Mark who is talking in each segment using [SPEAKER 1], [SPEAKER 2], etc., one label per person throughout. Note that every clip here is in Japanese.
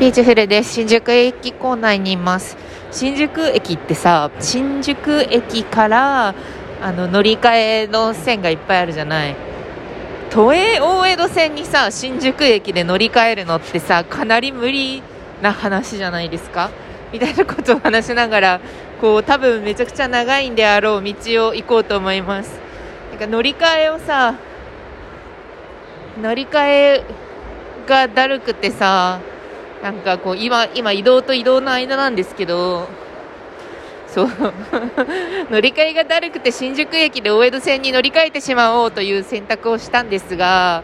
[SPEAKER 1] ピーチフルです。新宿駅構内にいます。新宿駅ってさ、新宿駅からあの乗り換えの線がいっぱいあるじゃない。都営大江戸線にさ、新宿駅で乗り換えるのってさ、かなり無理な話じゃないですか？みたいなことを話しながら、こう多分めちゃくちゃ長いんであろう道を行こうと思います。なんか乗り換えをさ、乗り換えがだるくてさ、なんかこう今、今移動と移動の間なんですけど、そう、乗り換えがだるくて新宿駅で大江戸線に乗り換えてしまおうという選択をしたんですが、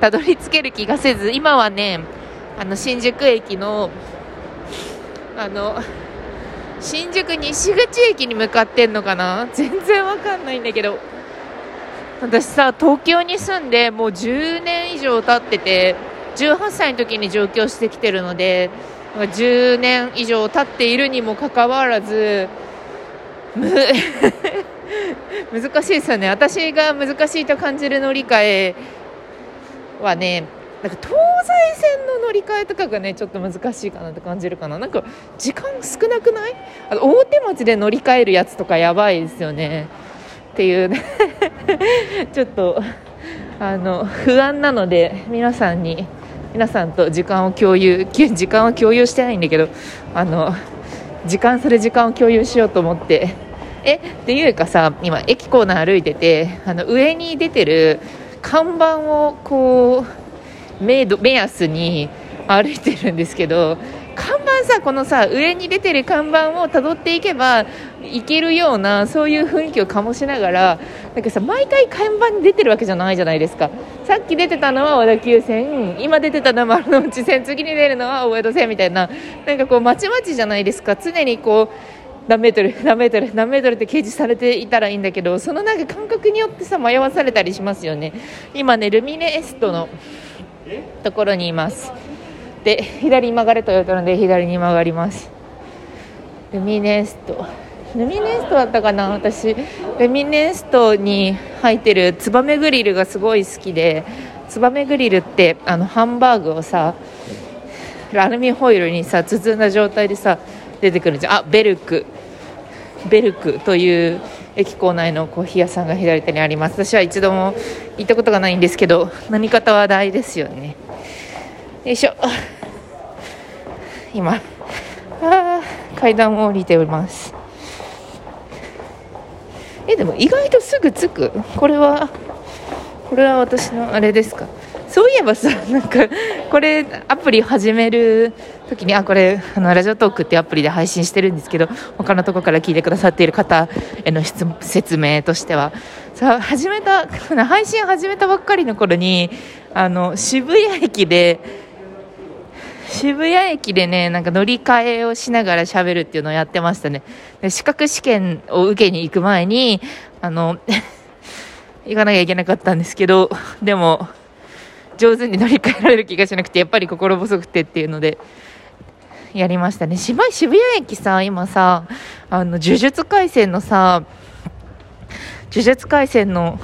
[SPEAKER 1] たどり着ける気がせず、今はね、あの新宿駅の、あの、新宿西口駅に向かってんのかな？全然わかんないんだけど。私さ、東京に住んでもう10年以上経ってて、18歳の時に上京してきてるので、10年以上経っているにもかかわらず、難しいですよね。私が難しいと感じる乗り換えはね、なんか東西線の乗り換えとかがね、ちょっと難しいかなって感じるかな。なんか時間少なくない？あ大手町で乗り換えるやつとかやばいですよね。っていうね ちょっとあの不安なので皆さんに皆さんと時間を共有時間を共有してないんだけどあの時間する時間を共有しようと思って。えっていうかさ今駅構内歩いててあの上に出てる看板をこう目目安に歩いてるんですけど看板さこのさ上に出てる看板をたどっていけばいけるようなそういう雰囲気を醸しながらなんかさ毎回看板に出てるわけじゃないじゃないですか。さっき出てたのは小田急線。今出てたのは丸の内線。次に出るのは大江戸線みたいな。なんかこうまちまちじゃないですか。常にこう何メートル何メートル何メートルって掲示されていたらいいんだけどそのなんか感覚によってさ迷わされたりしますよね。今ねルミネエストのところにいます。で左に曲がれと言われたので左に曲がります。ルミネエスト。ルミネストだったかな私。ルミネストに入ってるツバメグリルがすごい好きでツバメグリルってあのハンバーグをさアルミホイルにさ包んだ状態でさ出てくるじゃん。あベルク。ベルクという駅構内のコーヒー屋さんが左手にあります。私は一度も行ったことがないんですけど何かと話題ですよね。よいしょ。今。あ階段を降りております。えでも意外とすぐ着く。これはこれは私のあれですか。そういえばさ なんかこれアプリ始める時にあこれあのラジオトークっていうアプリで配信してるんですけど他のとこから聞いてくださっている方への質説明としては。さ始めた 配信始めたばっかりの頃にあの渋谷駅で渋谷駅でね、なんか乗り換えをしながら喋るっていうのをやってましたね。で資格試験を受けに行く前に、あの、行かなきゃいけなかったんですけど、でも、上手に乗り換えられる気がしなくて、やっぱり心細くてっていうので、やりましたね。渋渋谷駅さ、今さ、あの、呪術廻戦のさ、呪術廻戦の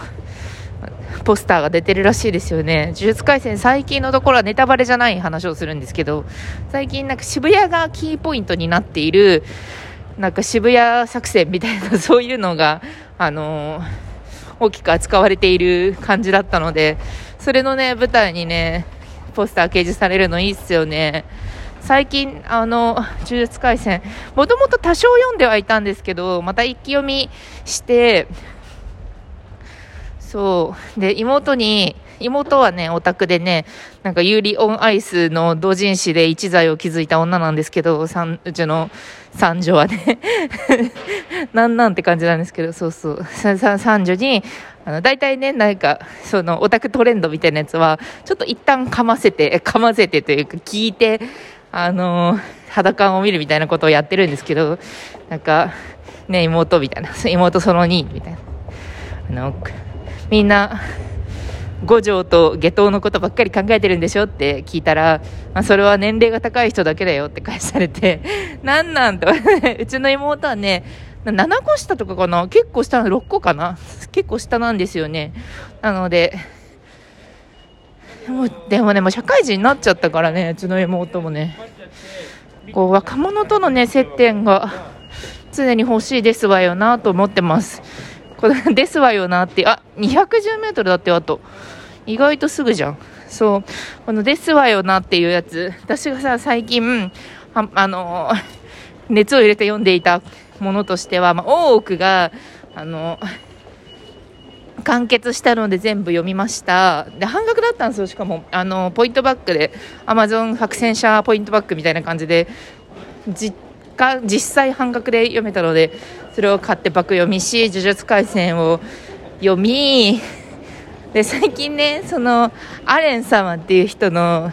[SPEAKER 1] ポスターが出てるらしいですよね。呪術廻戦最近のところはネタバレじゃない話をするんですけど、最近なんか渋谷がキーポイントになっている、なんか渋谷作戦みたいな そういうのが、あのー、大きく扱われている感じだったので、それのね、舞台にね、ポスター掲示されるのいいっすよね。最近、あの、呪術廻戦、もともと多少読んではいたんですけど、また一気読みして、そう。で、妹に、妹はね、オタクでね、なんか、ユーリオンアイスの同人誌で一材を築いた女なんですけど、さんうちの三女はね、なんなんって感じなんですけど、そうそう。ささ三女に、あの、大体ね、なんか、その、オタクトレンドみたいなやつは、ちょっと一旦かませて、かませてというか、聞いて、あの、裸を見るみたいなことをやってるんですけど、なんか、ね、妹みたいな、妹その2みたいな。あの、みんな五条と下等のことばっかり考えてるんでしょって聞いたら、まあ、それは年齢が高い人だけだよって返されて、なんなんと、うちの妹はね、7個下とかかな？結構下の6個かな？結構下なんですよね。なので、もうでもね、もう社会人になっちゃったからね、うちの妹もね。こう若者とのね接点が常に欲しいですわよなと思ってますこれ ですわよなって。あ210メートルだってあと。意外とすぐじゃん。そう。このですわよなっていうやつ。私がさ最近ああの 熱を入れて読んでいたものとしては、まあ、大奥があの完結したので全部読みました。で半額だったんですよ。しかもあのポイントバックで。アマゾン白戦車ポイントバックみたいな感じで実家実際半額で読めたのでそれを買ってバック読みし呪術廻戦を読みで最近ねそのアレン様っていう人の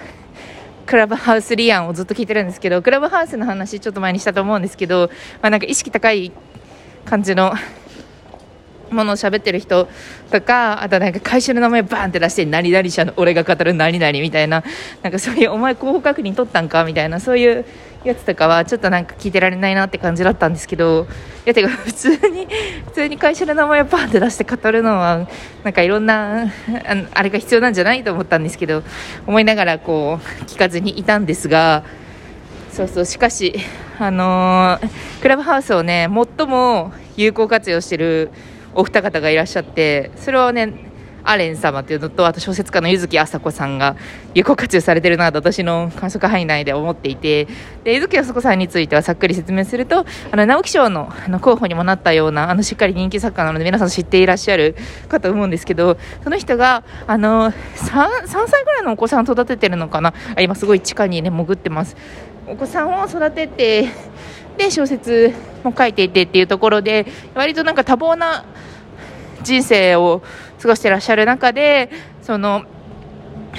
[SPEAKER 1] クラブハウスリアンをずっと聞いてるんですけどクラブハウスの話ちょっと前にしたと思うんですけど、まあ、なんか意識高い感じのものを喋ってる人とかあとなんか会社の名前バーンって出して何々社の俺が語る何々みたいななんかそういうお前候補確認取ったんかみたいなそういうやつとかはちょっとなんか聞いてられないなって感じだったんですけどいやてか普通に普通に会社の名前をバーンって出して語るのはなんかいろんなあれが必要なんじゃないと思ったんですけど思いながらこう聞かずにいたんですがそうそうしかしあのー、クラブハウスをね最も有効活用してるお二方がいらっしゃってそれはねアレン様っていうのとあと小説家の柚木麻子さんが有効活用されてるなと私の観測範囲内で思っていてで柚木麻子さんについてはさっくり説明するとあの直木賞のあの候補にもなったようなあのしっかり人気作家なので皆さん知っていらっしゃるかと思うんですけどその人があの 3, 3歳ぐらいのお子さんを育ててるのかな？今すごい地下にね潜ってます。お子さんを育ててで小説も書いていてっていうところで割となんか多忙な人生を過ごしてらっしゃる中でその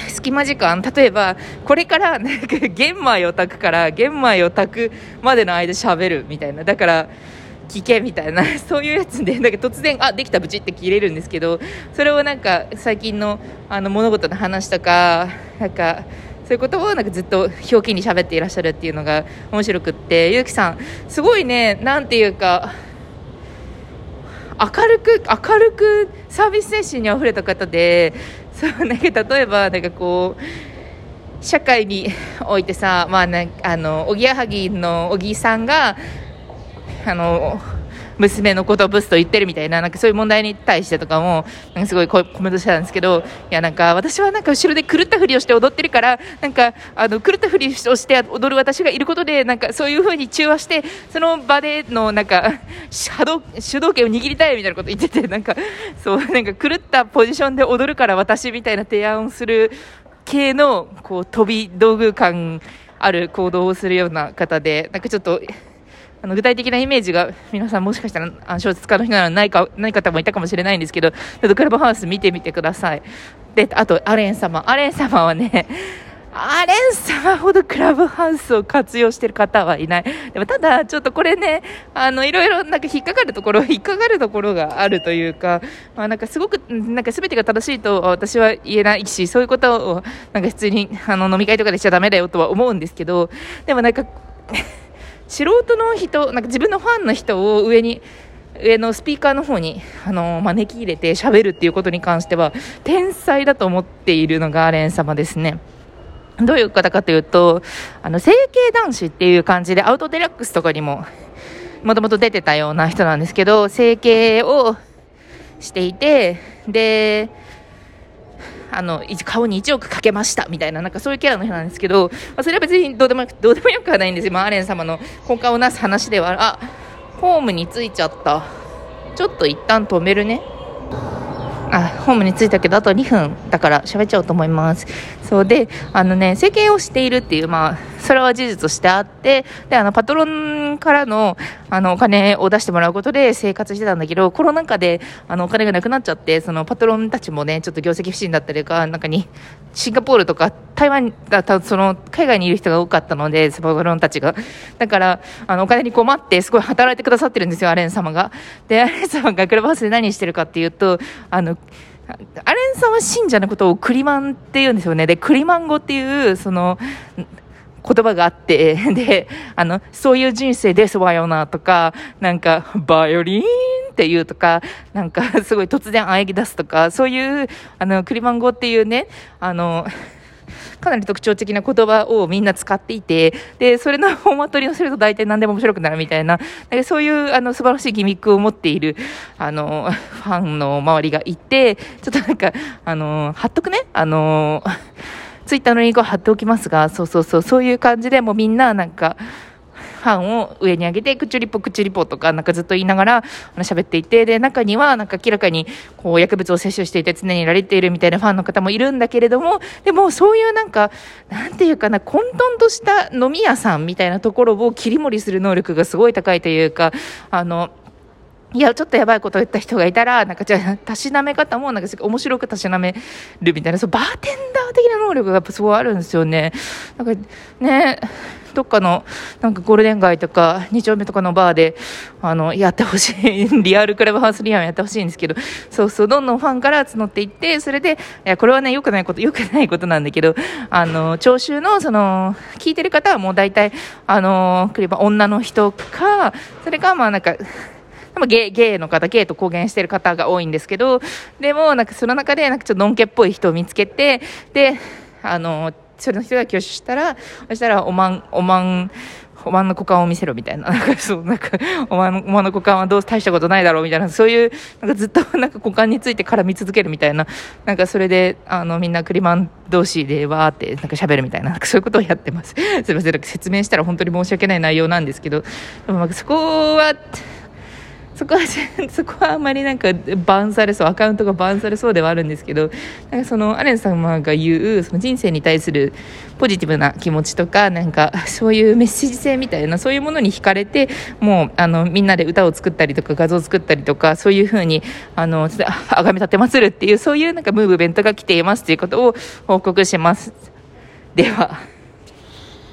[SPEAKER 1] 隙間時間例えばこれからなんか玄米を炊くから玄米を炊くまでの間喋るみたいなだから聞けみたいな そういうやつでなんか突然あできたブチって切れるんですけどそれをなんか最近のあの物事の話とかなんかそういうことをなんかずっと表記に喋っていらっしゃるっていうのが面白くってゆうきさんすごいねなんていうか明るく明るくサービス精神にあふれた方でそうなんか例えばなんかこう社会においてさ、まあな、あのおぎやはぎの小木さんがあの娘のことをブスと言ってるみたいななんかそういう問題に対してとかもなんかすごいコメントしてたんですけどいやなんか私はなんか後ろで狂ったふりをして踊ってるからなんかあの狂ったふりをして踊る私がいることでなんかそういうふうに中和してその場でのなんか主導主導権を握りたいみたいなこと言っててなんかそうなんか狂ったポジションで踊るから私みたいな提案をする系のこう飛び道具感ある行動をするような方でなんかちょっとあの具体的なイメージが皆さんもしかしたらあ小説家の人ならないかない方もいたかもしれないんですけどちょっとクラブハウス見てみてくださいであとアレン様アレン様はねアレン様ほどクラブハウスを活用してる方はいない。でもただ、ちょっとこれね、あの、いろいろなんか引っかかるところ、引っかかるところがあるというか、まあなんかすごく、なんか全てが正しいと私は言えないし、そういうことをなんか普通にあの飲み会とかでしちゃダメだよとは思うんですけど、でもなんか、素人の人なんか自分のファンの人を上に上のスピーカーの方にあの招き入れて喋るっていうことに関しては天才だと思っているのがアレン様ですね。どういう方かというとあの整形男子っていう感じでアウトデラックスとかにももともと出てたような人なんですけど整形をしていてであの顔に1億かけましたみたいななんかそういうキャラの人なんですけど、まあ、それは別にどうでもどうでもよくはないんですよ、まあ、アレン様の根幹をなす話ではあホームに着いちゃった。ちょっと一旦止めるね。あホームに着いたけどあと2分だから喋っちゃおうと思います。そうであのね整形をしているっていうまあそれは事実としてあってであのパトロンからのあのお金を出してもらうことで生活してたんだけどコロナ禍であのお金がなくなっちゃってそのパトロンたちもねちょっと業績不振だったりかなんかにシンガポールとか台湾だったその海外にいる人が多かったのでスパブロンたちがだからあのお金に困ってすごい働いてくださってるんですよアレン様がでアレン様がクラブハウスで何してるかっていうとあのアレンさんは信者のことをクリマンって言うんですよね。で、クリマン語っていう、その、言葉があって、で、あの、そういう人生ですわよなとか、なんか、バイオリンって言うとか、なんか、すごい突然喘ぎ出すとか、そういう、あの、クリマン語っていうね、あの、かなり特徴的な言葉をみんな使っていて、で、それのフォーマットに乗せると大体何でも面白くなるみたいな、でそういうあの素晴らしいギミックを持っている、あの、ファンの周りがいて、ちょっとなんか、あの、貼っとくね、あの、ツイッターのリンクを貼っておきますが、そうそうそう、そういう感じでもうみんななんか、ファンを上に上げて、クチュリポ、クチュリポとか、なんかずっと言いながら、あの、喋っていて、で、中には、なんか明らかに、こう、薬物を摂取していて常にいられているみたいなファンの方もいるんだけれども、でも、そういうなんか、なんていうかな、混沌とした飲み屋さんみたいなところを切り盛りする能力がすごい高いというか、あの、いや、ちょっとやばいことを言った人がいたら、なんかじゃあ、たしなめ方も、なんか面白くたしなめるみたいな、そう、バーテンダー的な能力がやっぱすごいあるんですよね。なんかね、どっかの、なんかゴールデン街とか、2丁目とかのバーで、あの、やってほしい、リアルクラブハウスリアムやってほしいんですけど、そうそう、どんどんファンから募っていって、それで、いや、これはね、良くないこと、良くないことなんだけど、あの、聴衆の、その、聞いてる方はもう大体、あの、クリバ女の人か、それか、まあなんか、でもゲゲイの方、ゲイと公言してる方が多いんですけど、でもなんかその中でなんかちょっとのんけっぽい人を見つけて、で、あの、それの人が挙手したら、そしたら、おまん、おまん、おまんの股間を見せろみたいな。なんかそう、なんか、おまん、おまんの股間はどう大したことないだろうみたいな、そういう、なんかずっとなんか股間について絡み続けるみたいな、なんかそれで、あの、みんなクリマン同士でわーって、なんか喋るみたいな、なんかそういうことをやってます。すいません、説明したら本当に申し訳ない内容なんですけど、でもそこは、そこは そこはあんまりなんかバンされそうアカウントがバンされそうではあるんですけどなんかそのアレン様が言うその人生に対するポジティブな気持ちとかなんか そういうメッセージ性みたいなそういうものに惹かれてもうあのみんなで歌を作ったりとか画像を作ったりとかそういうふうにあのあがめ立てまつるっていうそういうなんかムーブメントが来ていますということを報告します。では